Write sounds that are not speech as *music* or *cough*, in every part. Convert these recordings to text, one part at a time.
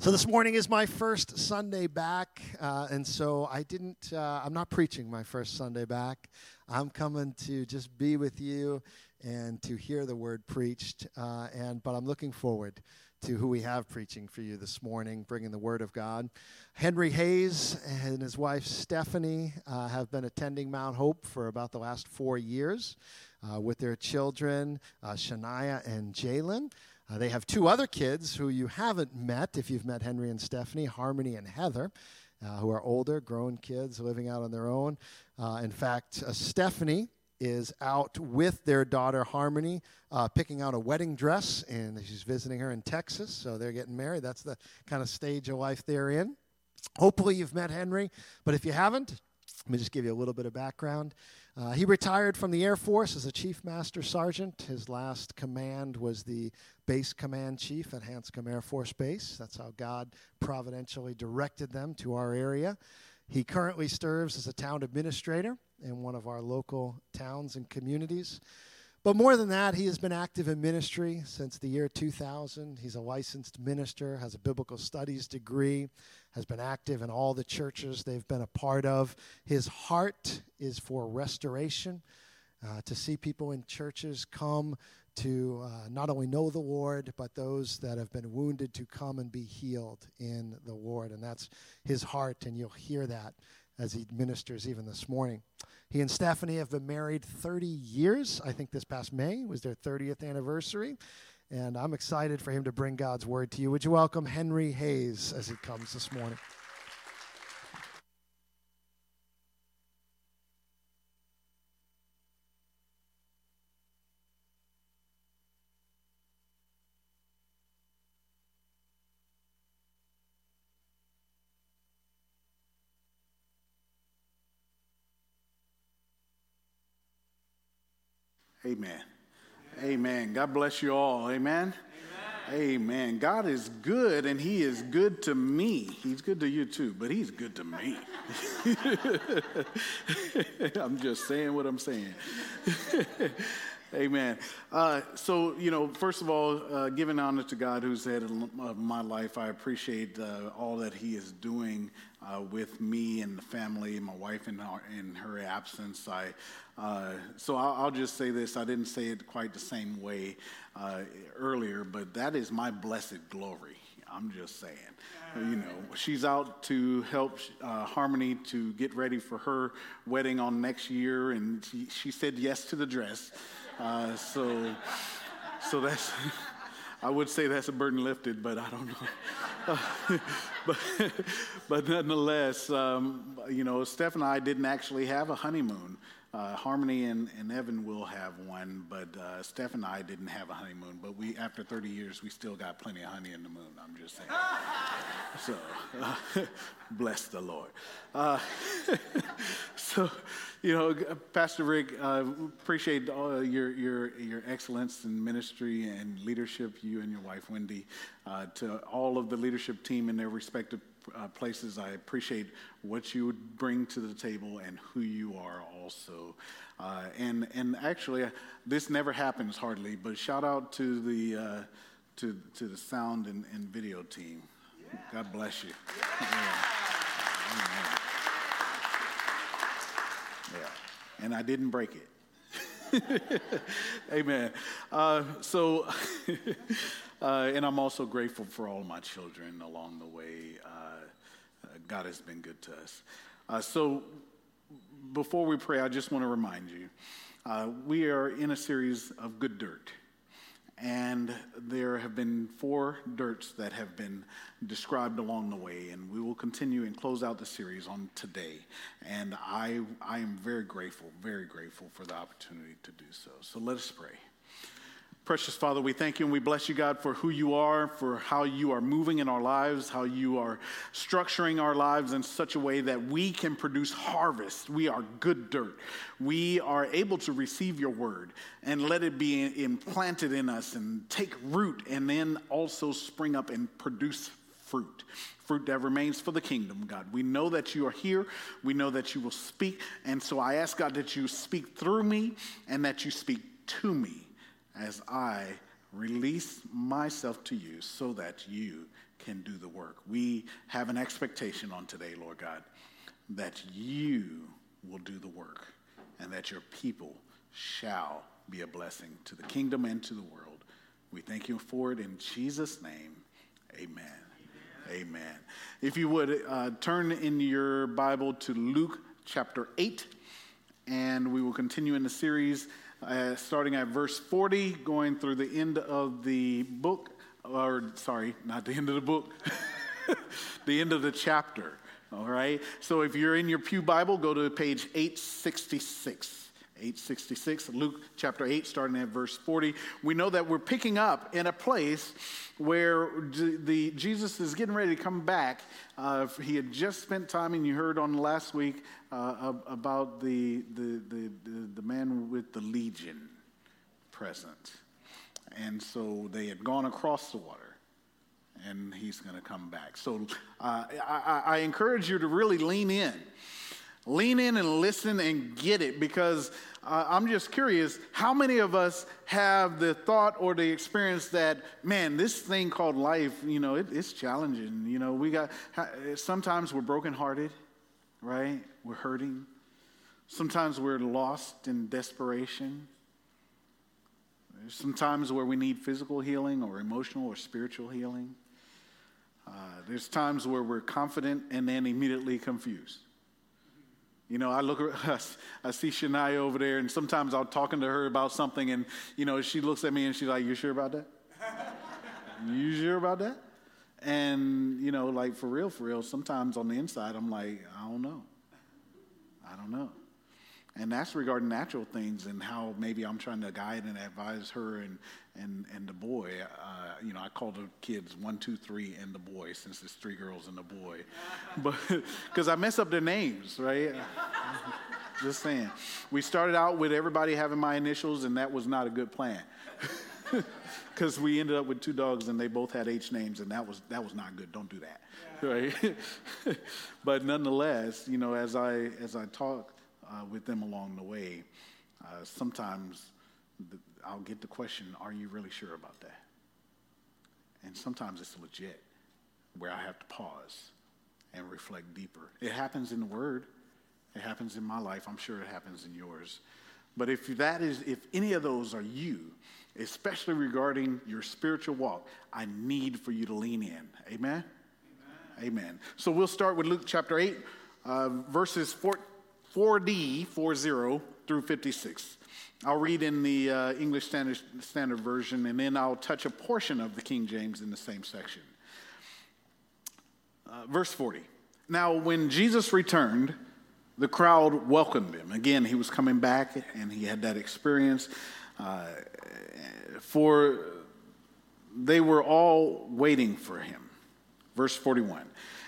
So this morning is my first Sunday back, uh, and so I didn't. Uh, I'm not preaching my first Sunday back. I'm coming to just be with you and to hear the word preached. Uh, and but I'm looking forward to who we have preaching for you this morning, bringing the word of God. Henry Hayes and his wife Stephanie uh, have been attending Mount Hope for about the last four years uh, with their children, uh, Shania and Jalen. Uh, they have two other kids who you haven't met if you've met Henry and Stephanie, Harmony and Heather, uh, who are older, grown kids living out on their own. Uh, in fact, uh, Stephanie is out with their daughter Harmony, uh, picking out a wedding dress, and she's visiting her in Texas. So they're getting married. That's the kind of stage of life they're in. Hopefully, you've met Henry, but if you haven't, let me just give you a little bit of background. Uh, he retired from the Air Force as a Chief Master Sergeant. His last command was the Base Command Chief at Hanscom Air Force Base. That's how God providentially directed them to our area. He currently serves as a town administrator in one of our local towns and communities. But more than that, he has been active in ministry since the year 2000. He's a licensed minister, has a biblical studies degree, has been active in all the churches they've been a part of. His heart is for restoration, uh, to see people in churches come to uh, not only know the Lord, but those that have been wounded to come and be healed in the Lord. And that's his heart, and you'll hear that as he ministers even this morning. He and Stephanie have been married 30 years. I think this past May was their 30th anniversary. And I'm excited for him to bring God's word to you. Would you welcome Henry Hayes as he comes this morning? Amen. Amen. God bless you all. Amen. Amen. Amen. God is good and He is good to me. He's good to you too, but He's good to me. *laughs* I'm just saying what I'm saying. *laughs* Amen. Uh, so, you know, first of all, uh, giving honor to God who's of my life, I appreciate uh, all that He is doing uh, with me and the family, my wife in her, in her absence. I, uh, so I'll, I'll, just say this. I didn't say it quite the same way uh, earlier, but that is my blessed glory. I'm just saying. You know, she's out to help uh, Harmony to get ready for her wedding on next year, and she, she said yes to the dress. Uh, so, so that's. I would say that's a burden lifted, but I don't know. *laughs* but, but nonetheless, um, you know, Steph and I didn't actually have a honeymoon. Uh, Harmony and, and, Evan will have one, but uh, Steph and I didn't have a honeymoon. But we, after 30 years, we still got plenty of honey in the moon. I'm just saying. so, uh, *laughs* bless the Lord. Uh, *laughs* so, you know, Pastor Rick, uh, appreciate all your, your, your excellence in ministry and leadership, you and your wife, Wendy, uh, to all of the leadership team in their respective uh, places. I appreciate what you would bring to the table and who you are also. Uh, and, and actually, uh, this never happens hardly, but shout out to the, uh, to, to the sound and, and video team. Yeah. God bless you. Yeah. Yeah. Yeah. And I didn't break it. *laughs* Amen. Uh, so, *laughs* uh, and I'm also grateful for all my children along the way. Uh, God has been good to us. Uh, so, before we pray, I just want to remind you uh, we are in a series of good dirt. And there have been four dirts that have been described along the way, and we will continue and close out the series on today. And I, I am very grateful, very grateful for the opportunity to do so. So let us pray. Precious Father, we thank you and we bless you, God, for who you are, for how you are moving in our lives, how you are structuring our lives in such a way that we can produce harvest. We are good dirt. We are able to receive your word and let it be implanted in us and take root and then also spring up and produce fruit. Fruit that remains for the kingdom, God. We know that you are here. We know that you will speak. And so I ask, God, that you speak through me and that you speak to me as I release myself to you so that you can do the work. We have an expectation on today, Lord God, that you will do the work and that your people shall be a blessing to the kingdom and to the world. We thank you for it in Jesus' name. Amen. Amen. If you would uh, turn in your Bible to Luke chapter 8, and we will continue in the series uh, starting at verse 40, going through the end of the book, or sorry, not the end of the book, *laughs* the end of the chapter. All right. So if you're in your Pew Bible, go to page 866. 866, Luke chapter 8, starting at verse 40. We know that we're picking up in a place where the, Jesus is getting ready to come back. Uh, he had just spent time, and you heard on last week uh, about the, the, the, the, man with the legion present. And so they had gone across the water and he's going to come back. So uh, I, I, encourage you to really lean in. Lean in and listen and get it because uh, I'm just curious how many of us have the thought or the experience that, man, this thing called life, you know, it, it's challenging. You know, we got, sometimes we're brokenhearted, right? We're hurting. Sometimes we're lost in desperation. There's sometimes where we need physical healing or emotional or spiritual healing. Uh, there's times where we're confident and then immediately confused. You know, I look at *laughs* I see Shania over there, and sometimes I'm talking to her about something, and you know, she looks at me and she's like, "You sure about that? *laughs* you sure about that?" And you know, like for real, for real. Sometimes on the inside, I'm like, I don't know. I don't know. And that's regarding natural things and how maybe I'm trying to guide and advise her and, and, and the boy. Uh, you know, I call the kids one, two, three, and the boy since there's three girls and a boy. *laughs* But because I mess up their names, right? *laughs* Just saying. We started out with everybody having my initials, and that was not a good plan. *laughs* Because we ended up with two dogs and they both had H names, and that was, that was not good. Don't do that. Right? but nonetheless, you know, as I, as I talk, uh, with them along the way, uh, sometimes the, I'll get the question, Are you really sure about that? And sometimes it's legit, where I have to pause and reflect deeper. It happens in the Word, it happens in my life. I'm sure it happens in yours. But if that is, if any of those are you, especially regarding your spiritual walk, I need for you to lean in. Amen? Amen. Amen. So we'll start with Luke chapter 8, uh, verses 14. 4D, 40 through 56. I'll read in the uh, English Standard, Standard Version, and then I'll touch a portion of the King James in the same section. Uh, verse 40. Now, when Jesus returned, the crowd welcomed him. Again, he was coming back, and he had that experience. Uh, for they were all waiting for him. Verse 41.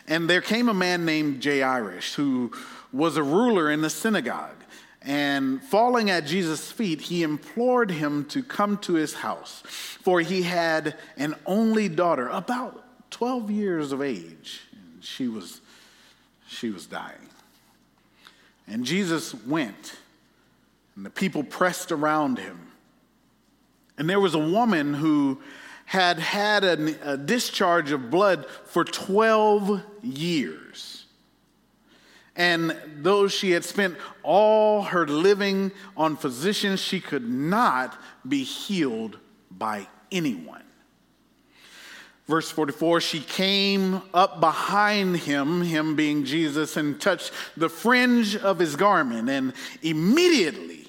And there came a man named Jairus who was a ruler in the synagogue. And falling at Jesus' feet, he implored him to come to his house, for he had an only daughter, about 12 years of age. And she was, she was dying. And Jesus went, and the people pressed around him. And there was a woman who had had a, a discharge of blood for 12 years. And though she had spent all her living on physicians, she could not be healed by anyone. Verse 44 she came up behind him, him being Jesus, and touched the fringe of his garment, and immediately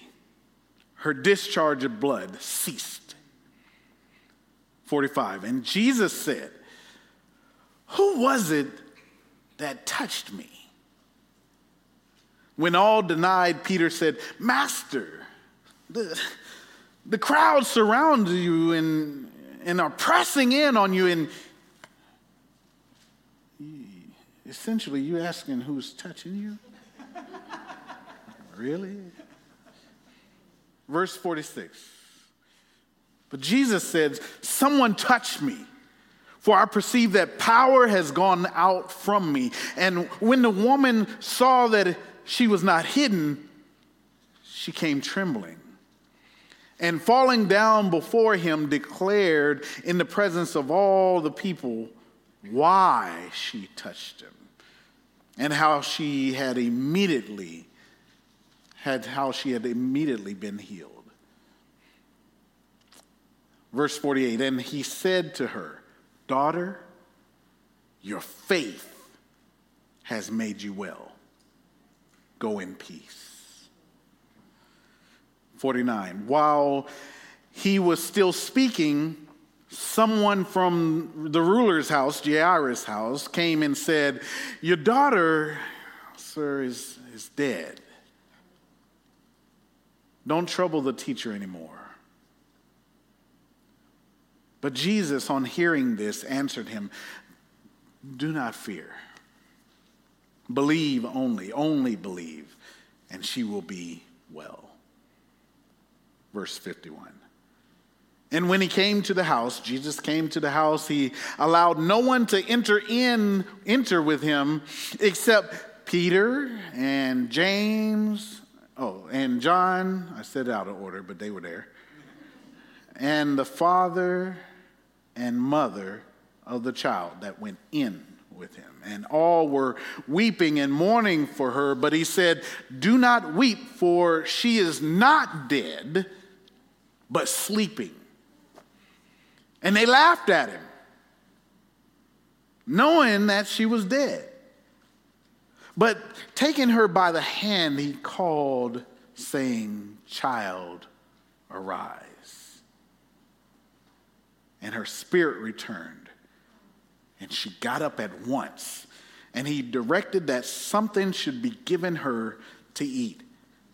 her discharge of blood ceased. 45 And Jesus said, Who was it that touched me? When all denied, Peter said, Master, the, the crowd surrounds you and, and are pressing in on you, and essentially you asking who's touching you? *laughs* really? Verse 46. But Jesus said, Someone touched me. For I perceive that power has gone out from me. And when the woman saw that she was not hidden, she came trembling. And falling down before him, declared in the presence of all the people why she touched him and how she had immediately had how she had immediately been healed. Verse 48 And he said to her, Daughter, your faith has made you well. Go in peace. 49. While he was still speaking, someone from the ruler's house, Jairus' house, came and said, Your daughter, sir, is, is dead. Don't trouble the teacher anymore. But Jesus, on hearing this, answered him, Do not fear. Believe only, only believe, and she will be well. Verse 51. And when he came to the house, Jesus came to the house, he allowed no one to enter in, enter with him except Peter and James, oh, and John. I said out of order, but they were there. And the father and mother of the child that went in with him. And all were weeping and mourning for her, but he said, Do not weep, for she is not dead, but sleeping. And they laughed at him, knowing that she was dead. But taking her by the hand, he called, saying, Child, arise. And her spirit returned, and she got up at once. And he directed that something should be given her to eat.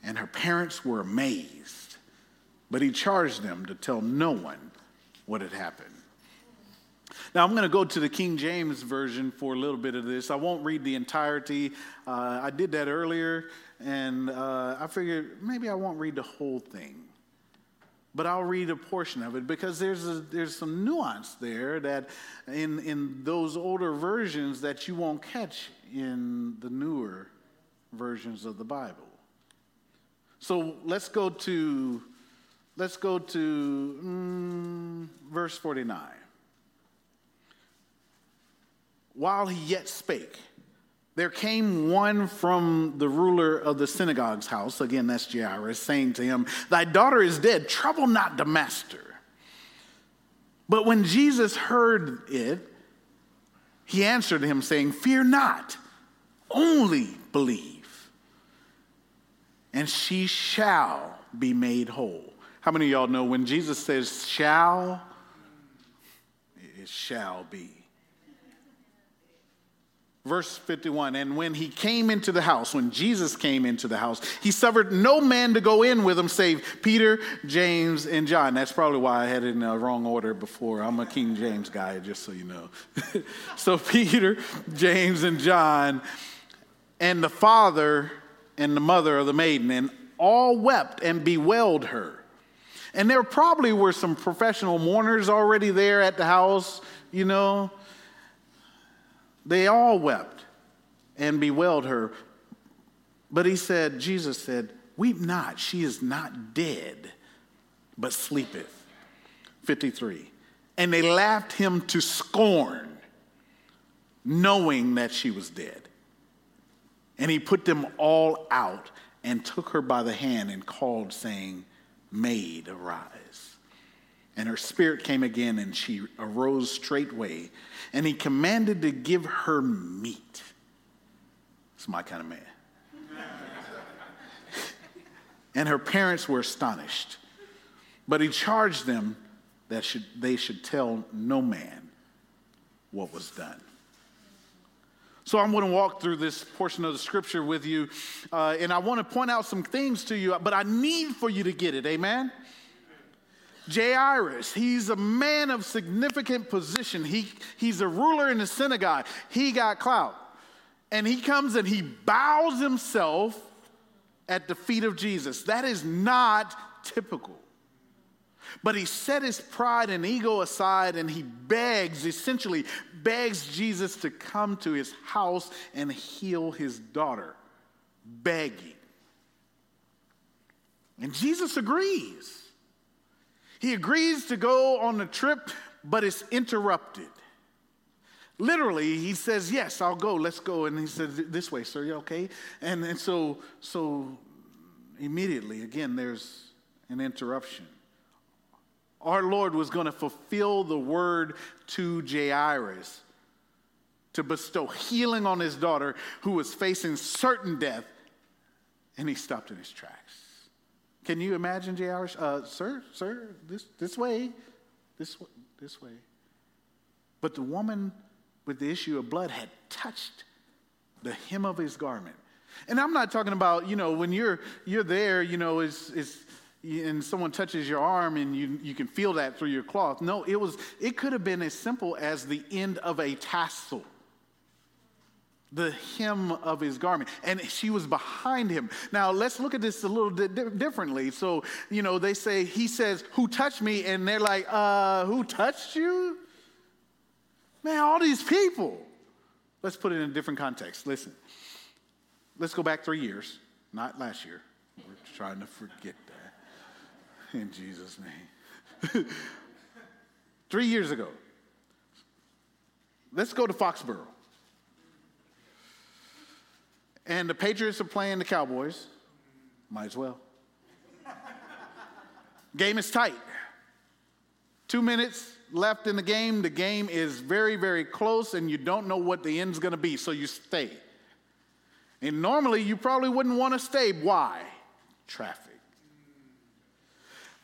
And her parents were amazed. But he charged them to tell no one what had happened. Now, I'm going to go to the King James Version for a little bit of this. I won't read the entirety. Uh, I did that earlier, and uh, I figured maybe I won't read the whole thing. But I'll read a portion of it because there's, a, there's some nuance there that in, in those older versions that you won't catch in the newer versions of the Bible. So let's go to Let's go to mm, verse 49. While he yet spake, there came one from the ruler of the synagogue's house, again, that's Jairus, saying to him, Thy daughter is dead, trouble not the master. But when Jesus heard it, he answered him, saying, Fear not, only believe, and she shall be made whole. How many of y'all know when Jesus says shall, it shall be? Verse 51 And when he came into the house, when Jesus came into the house, he suffered no man to go in with him save Peter, James, and John. That's probably why I had it in the wrong order before. I'm a King James guy, just so you know. *laughs* so Peter, James, and John, and the father and the mother of the maiden, and all wept and bewailed her. And there probably were some professional mourners already there at the house, you know. They all wept and bewailed her. But he said, Jesus said, Weep not, she is not dead, but sleepeth. 53. And they laughed him to scorn, knowing that she was dead. And he put them all out and took her by the hand and called, saying, Maid, arise. And her spirit came again, and she arose straightway. And he commanded to give her meat. It's my kind of man. *laughs* and her parents were astonished. But he charged them that should, they should tell no man what was done. So I'm going to walk through this portion of the scripture with you, uh, and I want to point out some things to you, but I need for you to get it. Amen? Jairus, he's a man of significant position. He, he's a ruler in the synagogue. He got clout. And he comes and he bows himself at the feet of Jesus. That is not typical. But he set his pride and ego aside and he begs, essentially, begs Jesus to come to his house and heal his daughter. Begging. And Jesus agrees. He agrees to go on the trip, but it's interrupted. Literally, he says, Yes, I'll go, let's go. And he says, This way, sir, you okay? And, and so, so immediately, again, there's an interruption. Our Lord was going to fulfill the word to Jairus to bestow healing on his daughter who was facing certain death, and he stopped in his tracks. Can you imagine Jairus? Uh, sir, sir, this, this way, this, this way. But the woman with the issue of blood had touched the hem of his garment. And I'm not talking about, you know, when you're, you're there, you know, it's, it's, and someone touches your arm and you, you can feel that through your cloth. No, it was, it could have been as simple as the end of a tassel the hem of his garment and she was behind him now let's look at this a little bit differently so you know they say he says who touched me and they're like uh who touched you Man, all these people. Let's put it in a different context. Listen, let's go back three years, not last year. We're trying to forget that in Jesus' name. *laughs* three years ago. Let's go to Foxborough. And the Patriots are playing the Cowboys. Might as well. Game is tight. Two minutes, left in the game. The game is very, very close, and you don't know what the end's going to be, so you stay. And normally, you probably wouldn't want to stay. Why? Traffic.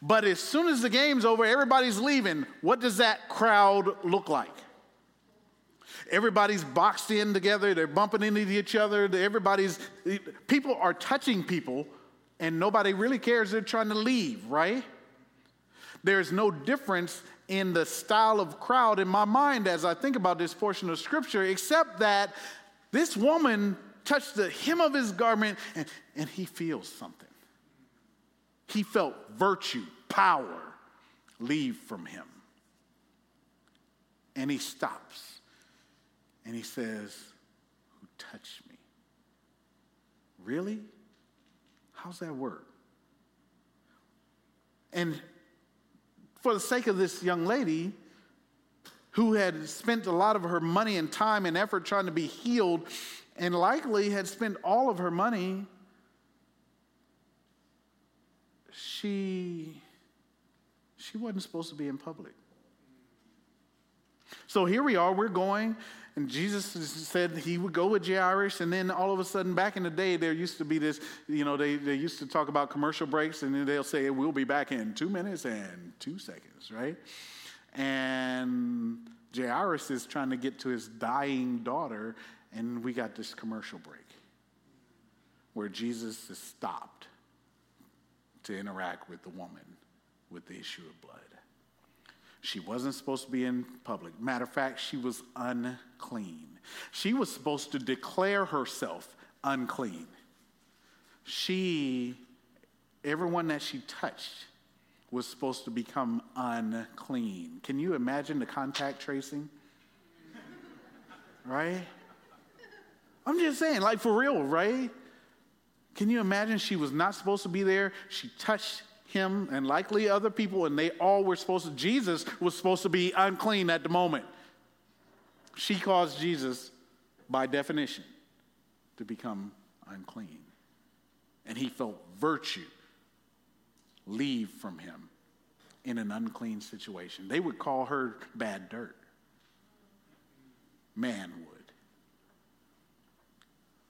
But as soon as the game's over, everybody's leaving. What does that crowd look like? Everybody's boxed in together. They're bumping into each other. Everybody's people are touching people, and nobody really cares. They're trying to leave, right? There's no difference in the style of crowd in my mind as I think about this portion of scripture, except that this woman touched the hem of his garment and, and he feels something. He felt virtue, power leave from him. And he stops and he says, Who touched me? Really? How's that work? And for the sake of this young lady who had spent a lot of her money and time and effort trying to be healed and likely had spent all of her money, she, she wasn't supposed to be in public. So here we are, we're going, and Jesus said he would go with Jairus, and then all of a sudden, back in the day, there used to be this, you know, they, they used to talk about commercial breaks, and then they'll say, we'll be back in two minutes and two seconds, right? And Jairus is trying to get to his dying daughter, and we got this commercial break where Jesus is stopped to interact with the woman with the issue of blood. She wasn't supposed to be in public. Matter of fact, she was unclean. She was supposed to declare herself unclean. She, everyone that she touched, was supposed to become unclean. Can you imagine the contact tracing? Right? I'm just saying, like for real, right? Can you imagine she was not supposed to be there? She touched him and likely other people, and they all were supposed to, Jesus was supposed to be unclean at the moment. She caused Jesus, by definition, to become unclean. And he felt virtue leave from him in an unclean situation. They would call her bad dirt. Man would.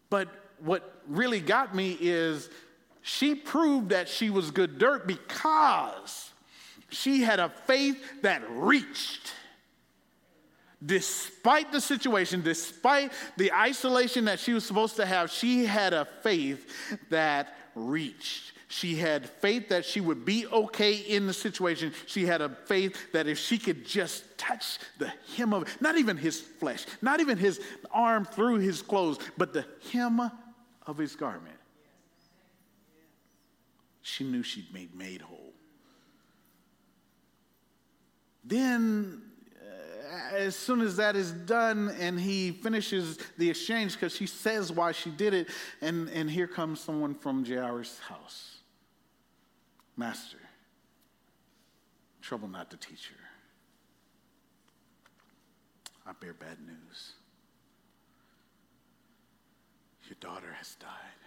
But what really got me is she proved that she was good dirt because she had a faith that reached. Despite the situation, despite the isolation that she was supposed to have, she had a faith that reached. She had faith that she would be okay in the situation. She had a faith that if she could just touch the hem of, not even his flesh, not even his arm through his clothes, but the hem of his garment, she knew she'd made made whole. Then, uh, as soon as that is done and he finishes the exchange, because she says why she did it, and, and here comes someone from Jairus' house. Master, trouble not to teach her. I bear bad news. Your daughter has died.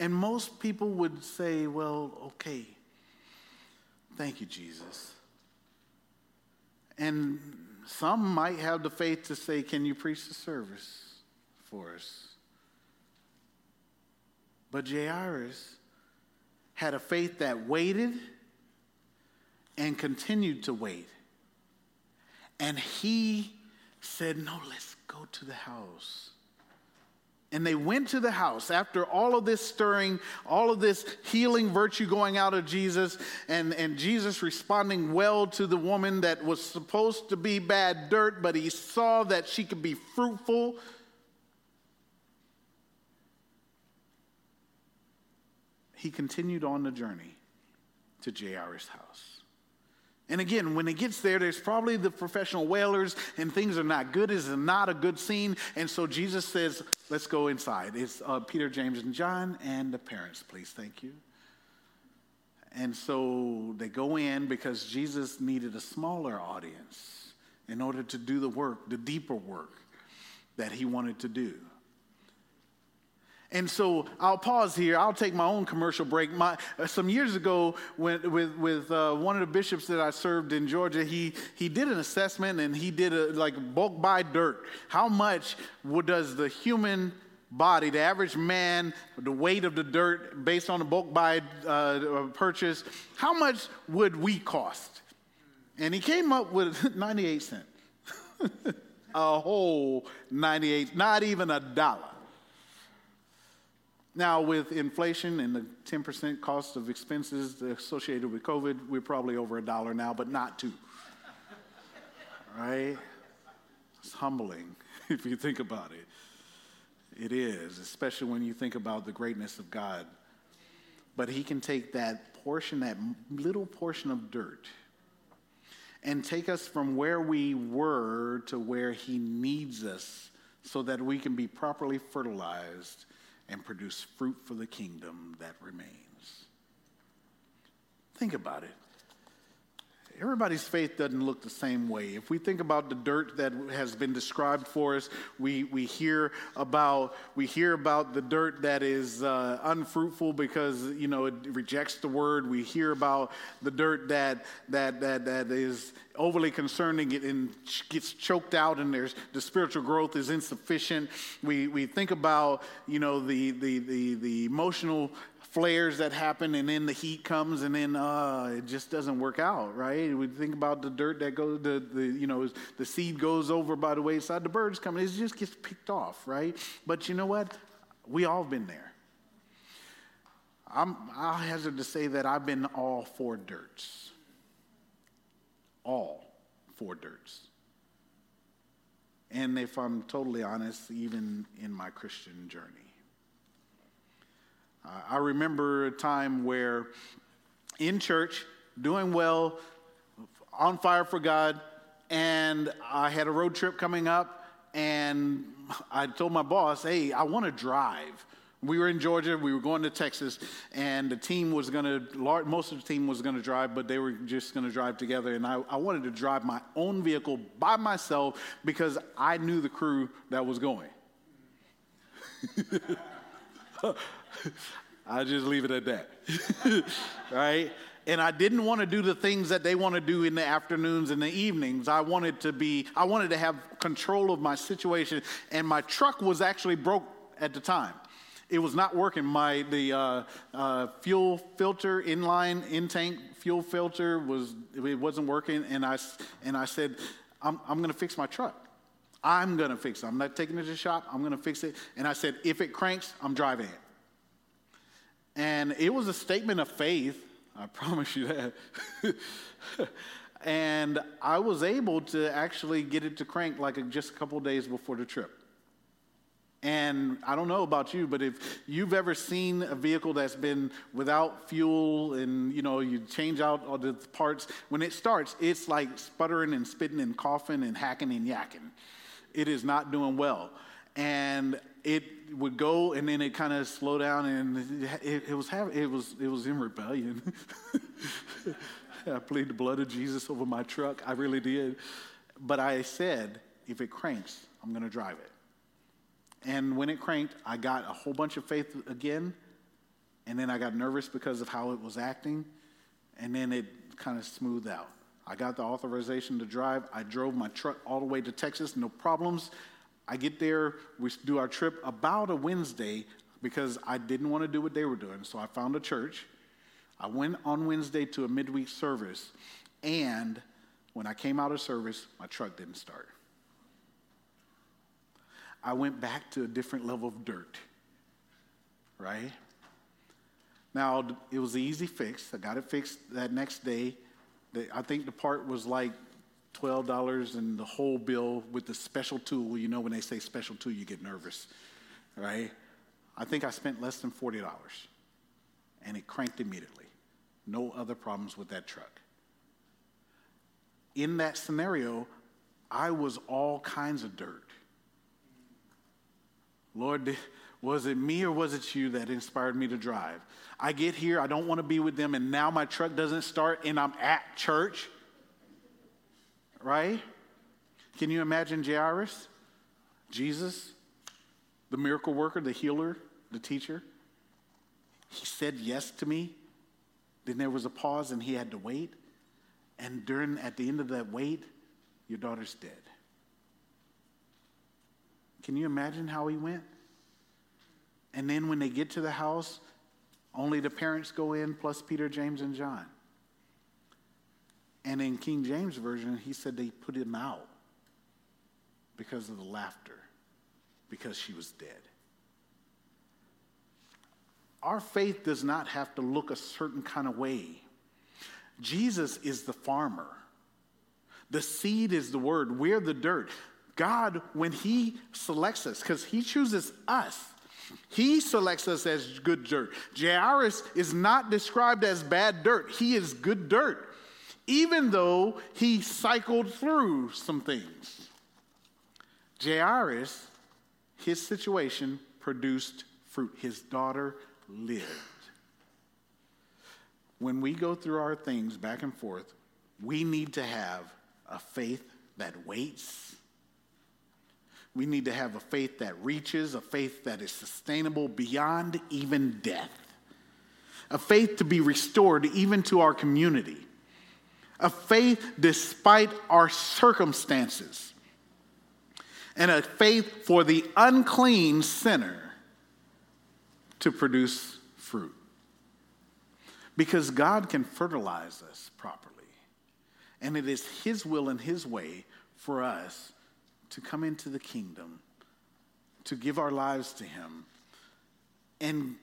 And most people would say, well, okay, thank you, Jesus. And some might have the faith to say, can you preach the service for us? But Jairus had a faith that waited and continued to wait. And he said, No, let's go to the house. And they went to the house after all of this stirring, all of this healing virtue going out of Jesus, and, and Jesus responding well to the woman that was supposed to be bad dirt, but he saw that she could be fruitful. He continued on the journey to Jairus' house. And again, when it gets there, there's probably the professional wailers and things are not good. It's not a good scene. And so Jesus says, Let's go inside. It's uh, Peter, James, and John, and the parents, please. Thank you. And so they go in because Jesus needed a smaller audience in order to do the work, the deeper work that he wanted to do. And so I'll pause here. I'll take my own commercial break. My, uh, some years ago, when, with, with uh, one of the bishops that I served in Georgia, he, he did an assessment and he did a, like bulk buy dirt. How much would, does the human body, the average man, the weight of the dirt based on the bulk buy uh, purchase, how much would we cost? And he came up with *laughs* 98 cents. *laughs* a whole 98, not even a dollar. Now, with inflation and the 10% cost of expenses associated with COVID, we're probably over a dollar now, but not two. right? It's humbling *laughs* if you think about it. It is, especially when you think about the greatness of God. But He can take that portion, that little portion of dirt, and take us from where we were to where He needs us so that we can be properly fertilized and produce fruit for the kingdom that remains. Think about it. Everybody's faith doesn't look the same way. If we think about the dirt that has been described for us, we, we, hear, about, we hear about the dirt that is uh, unfruitful because you know it rejects the word. We hear about the dirt that, that, that, that is overly concerning and gets choked out and there's the spiritual growth is insufficient. We, we think about you know the, the, the, the emotional flares that happen and then the heat comes and then uh, it just doesn't work out right? We think about the dirt that goes the, the you know the seed goes over by the wayside the birds come it just gets picked off right? But you know what? We all been there. I'm, i'll hazard to say that i've been all four dirts. All four dirts. And if i'm totally honest even in my christian journey uh, I remember a time where in church, doing well, on fire for God, and I had a road trip coming up, and I told my boss, hey, I want to drive. We were in Georgia, we were going to Texas, and the team was going to, most of the team was going to drive, but they were just going to drive together. And I, I wanted to drive my own vehicle by myself because I knew the crew that was going. *laughs* *laughs* I just leave it at that. *laughs* right? And I didn't want to do the things that they want to do in the afternoons and the evenings. I wanted to be, I wanted to have control of my situation. And my truck was actually broke at the time. It was not working. My the uh, uh, fuel filter inline in tank fuel filter was it wasn't working, and I and I said, I'm I'm going to fix my truck. I'm going to fix it. I'm not taking it to the shop. I'm going to fix it. And I said, if it cranks, I'm driving it. And it was a statement of faith, I *laughs* promise you that. and I was able to actually get it to crank like a, just a couple days before the trip. And I don't know about you, but if you've ever seen a vehicle that's been without fuel and you know you change out all the parts, when it starts, it's like sputtering and spitting and coughing and hacking and yakking. It is not doing well. And it would go and then it kind of slow down and it, it, was it was it was in rebellion *laughs* I plead the blood of Jesus over my truck. I really did. But I said, if it cranks, I'm going to drive it. And when it cranked, I got a whole bunch of faith again. And then I got nervous because of how it was acting. And then it kind of smoothed out. I got the authorization to drive. I drove my truck all the way to Texas, no problems. I get there, we do our trip about a Wednesday because I didn't want to do what they were doing. So I found a church. I went on Wednesday to a midweek service. And when I came out of service, my truck didn't start. I went back to a different level of dirt, right? Now, it was an easy fix. I got it fixed that next day. I think the part was like $12 and the whole bill with the special tool. You know, when they say special tool, you get nervous, right? I think I spent less than $40 and it cranked immediately. No other problems with that truck. In that scenario, I was all kinds of dirt. Lord, was it me or was it you that inspired me to drive? I get here, I don't want to be with them, and now my truck doesn't start and I'm at church. Right? Can you imagine Jairus? Jesus, the miracle worker, the healer, the teacher? He said yes to me. Then there was a pause and he had to wait. And during at the end of that wait, your daughter's dead. Can you imagine how he went? And then when they get to the house, only the parents go in, plus Peter, James, and John. And in King James Version, he said they put him out because of the laughter, because she was dead. Our faith does not have to look a certain kind of way. Jesus is the farmer. The seed is the word. We're the dirt. God, when He selects us, because He chooses us, He selects us as good dirt. Jairus is not described as bad dirt, he is good dirt, even though he cycled through some things. Jairus, his situation produced fruit. His daughter lived. When we go through our things back and forth, we need to have a faith that waits we need to have a faith that reaches, a faith that is sustainable beyond even death, a faith to be restored even to our community, a faith despite our circumstances, and a faith for the unclean sinner to produce fruit. Because God can fertilize us properly, and it is His will and His way for us to come into the kingdom, to give our lives to Him, and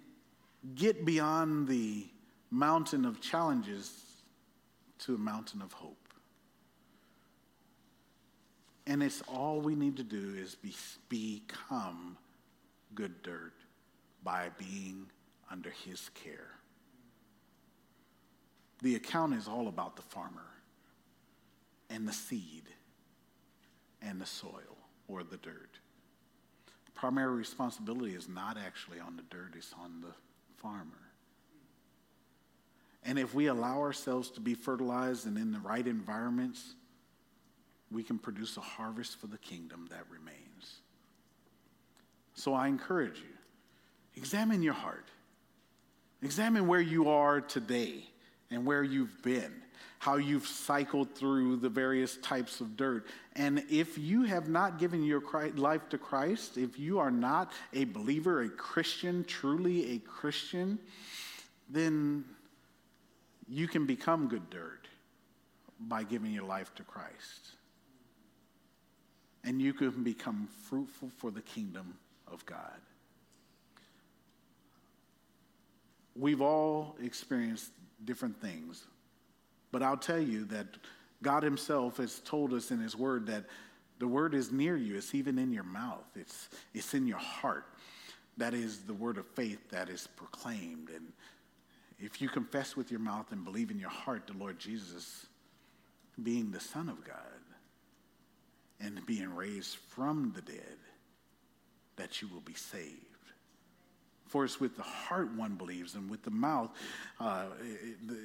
get beyond the mountain of challenges to a mountain of hope. And it's all we need to do is be, become good dirt by being under his care. The account is all about the farmer and the seed and the soil or the dirt. Primary responsibility is not actually on the dirt, it's on the farmer. And if we allow ourselves to be fertilized and in the right environments, we can produce a harvest for the kingdom that remains. So I encourage you examine your heart, examine where you are today and where you've been how you've cycled through the various types of dirt. And if you have not given your life to Christ, if you are not a believer, a Christian, truly a Christian, then you can become good dirt by giving your life to Christ. And you can become fruitful for the kingdom of God. We've all experienced different things but I'll tell you that God Himself has told us in His Word that the Word is near you, it's even in your mouth, it's, it's in your heart. That is the word of faith that is proclaimed. And if you confess with your mouth and believe in your heart the Lord Jesus being the Son of God and being raised from the dead, that you will be saved. For it's with the heart one believes, and with the mouth uh,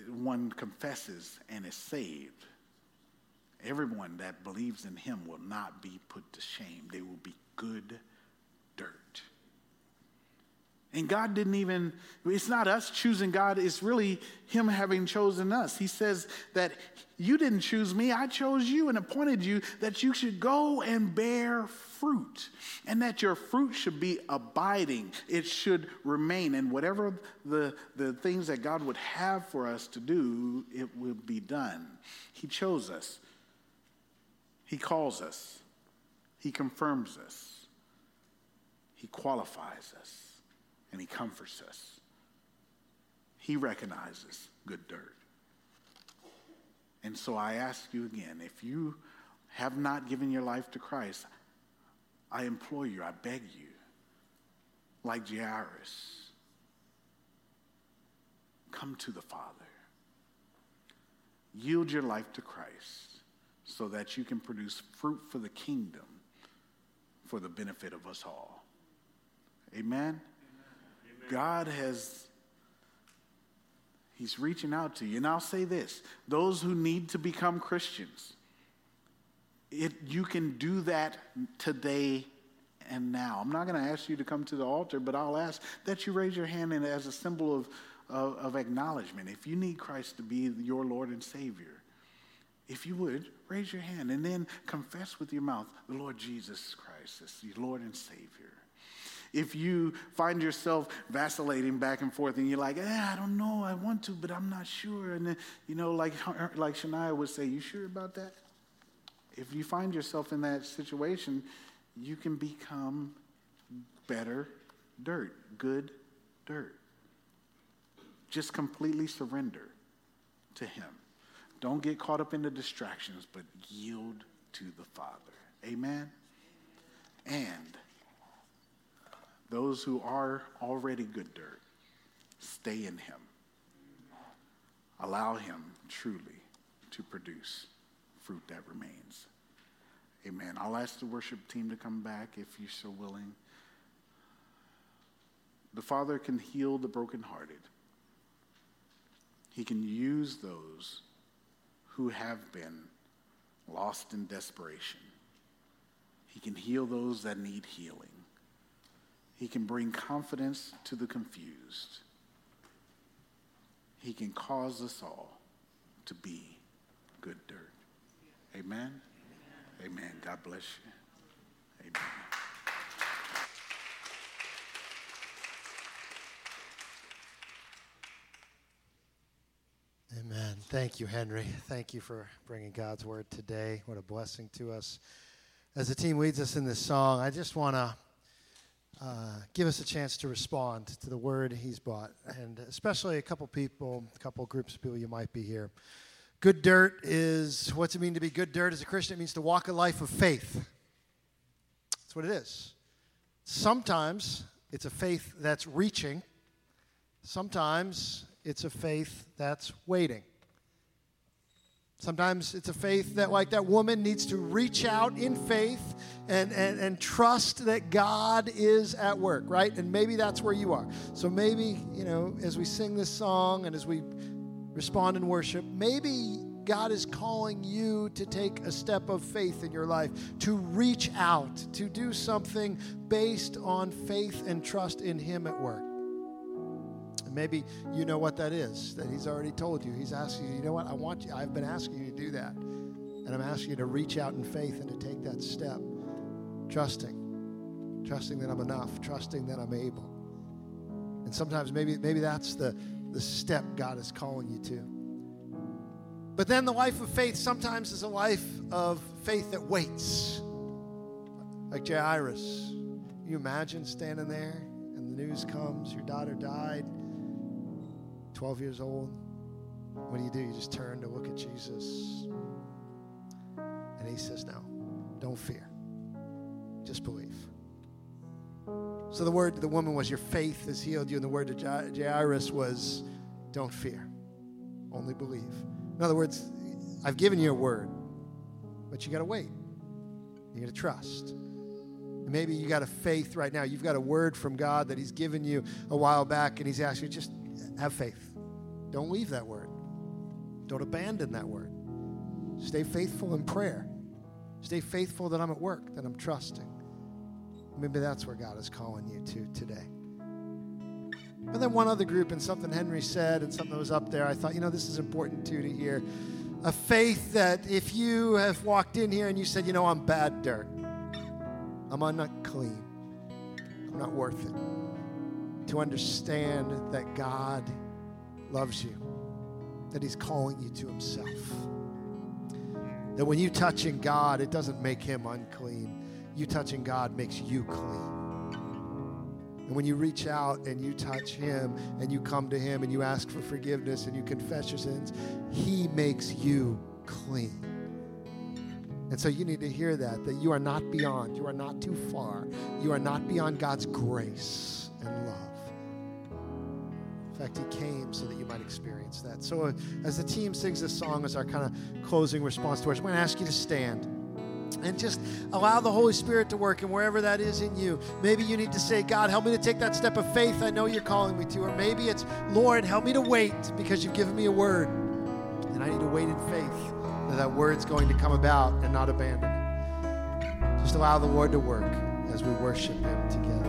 one confesses and is saved. Everyone that believes in him will not be put to shame. They will be good dirt. And God didn't even, it's not us choosing God, it's really Him having chosen us. He says that you didn't choose me, I chose you and appointed you that you should go and bear fruit, and that your fruit should be abiding. It should remain. And whatever the, the things that God would have for us to do, it will be done. He chose us, He calls us, He confirms us, He qualifies us and He comforts us. He recognizes good dirt. And so I ask you again if you have not given your life to Christ, I implore you, I beg you, like Jairus, come to the Father. Yield your life to Christ so that you can produce fruit for the kingdom for the benefit of us all. Amen. God has, He's reaching out to you. And I'll say this those who need to become Christians, it, you can do that today and now. I'm not going to ask you to come to the altar, but I'll ask that you raise your hand and as a symbol of, of, of acknowledgement. If you need Christ to be your Lord and Savior, if you would, raise your hand and then confess with your mouth the Lord Jesus Christ as your Lord and Savior if you find yourself vacillating back and forth and you're like, eh, I don't know, I want to, but I'm not sure. And then, you know, like, *laughs* like Shania would say, You sure about that? If you find yourself in that situation, you can become better dirt, good dirt. Just completely surrender to Him. Don't get caught up in the distractions, but yield to the Father. Amen? And those who are already good dirt, stay in him. Allow him truly to produce fruit that remains. Amen. I'll ask the worship team to come back if you're so willing. The Father can heal the brokenhearted. He can use those who have been lost in desperation. He can heal those that need healing. He can bring confidence to the confused. He can cause us all to be good dirt. Amen? Amen. God bless you. Amen. Amen. Thank you, Henry. Thank you for bringing God's word today. What a blessing to us. As the team leads us in this song, I just want to uh, give us a chance to respond to the word he's brought, and especially a couple people, a couple groups of people you might be here. Good dirt is what's it mean to be good dirt as a Christian? It means to walk a life of faith. That's what it is. Sometimes it's a faith that's reaching, sometimes it's a faith that's waiting. Sometimes it's a faith that, like that woman, needs to reach out in faith and, and, and trust that God is at work, right? And maybe that's where you are. So maybe, you know, as we sing this song and as we respond in worship, maybe God is calling you to take a step of faith in your life, to reach out, to do something based on faith and trust in Him at work. Maybe you know what that is, that He's already told you. He's asking you, you know what? I want you, I've been asking you to do that. And I'm asking you to reach out in faith and to take that step, trusting, trusting that I'm enough, trusting that I'm able. And sometimes maybe, maybe that's the, the step God is calling you to. But then the life of faith sometimes is a life of faith that waits. Like Jairus. You imagine standing there and the news comes, your daughter died 12 years old, what do you do? You just turn to look at Jesus. And he says, No, don't fear. Just believe. So the word to the woman was, Your faith has healed you. And the word to Jairus was, Don't fear, only believe. In other words, I've given you a word, but you got to wait. You got to trust. Maybe you got a faith right now. You've got a word from God that He's given you a while back, and He's asking you just have faith. Don't leave that word. Don't abandon that word. Stay faithful in prayer. Stay faithful that I'm at work, that I'm trusting. Maybe that's where God is calling you to today. And then one other group, and something Henry said, and something that was up there, I thought, you know, this is important too to hear. A faith that if you have walked in here and you said, you know, I'm bad dirt, I'm unclean, I'm not worth it, to understand that God loves you, that He's calling you to Himself. That when you touching God, it doesn't make Him unclean. You touching God makes you clean. And when you reach out and you touch Him and you come to Him and you ask for forgiveness and you confess your sins, He makes you clean. And so you need to hear that, that you are not beyond, you are not too far, you are not beyond God's grace fact, He came so that you might experience that. So uh, as the team sings this song as our kind of closing response to it, I'm going to ask you to stand and just allow the Holy Spirit to work and wherever that is in you. Maybe you need to say, God, help me to take that step of faith I know you're calling me to. Or maybe it's, Lord, help me to wait because you've given me a word. And I need to wait in faith that that word's going to come about and not abandon it. Just allow the Lord to work as we worship Him together.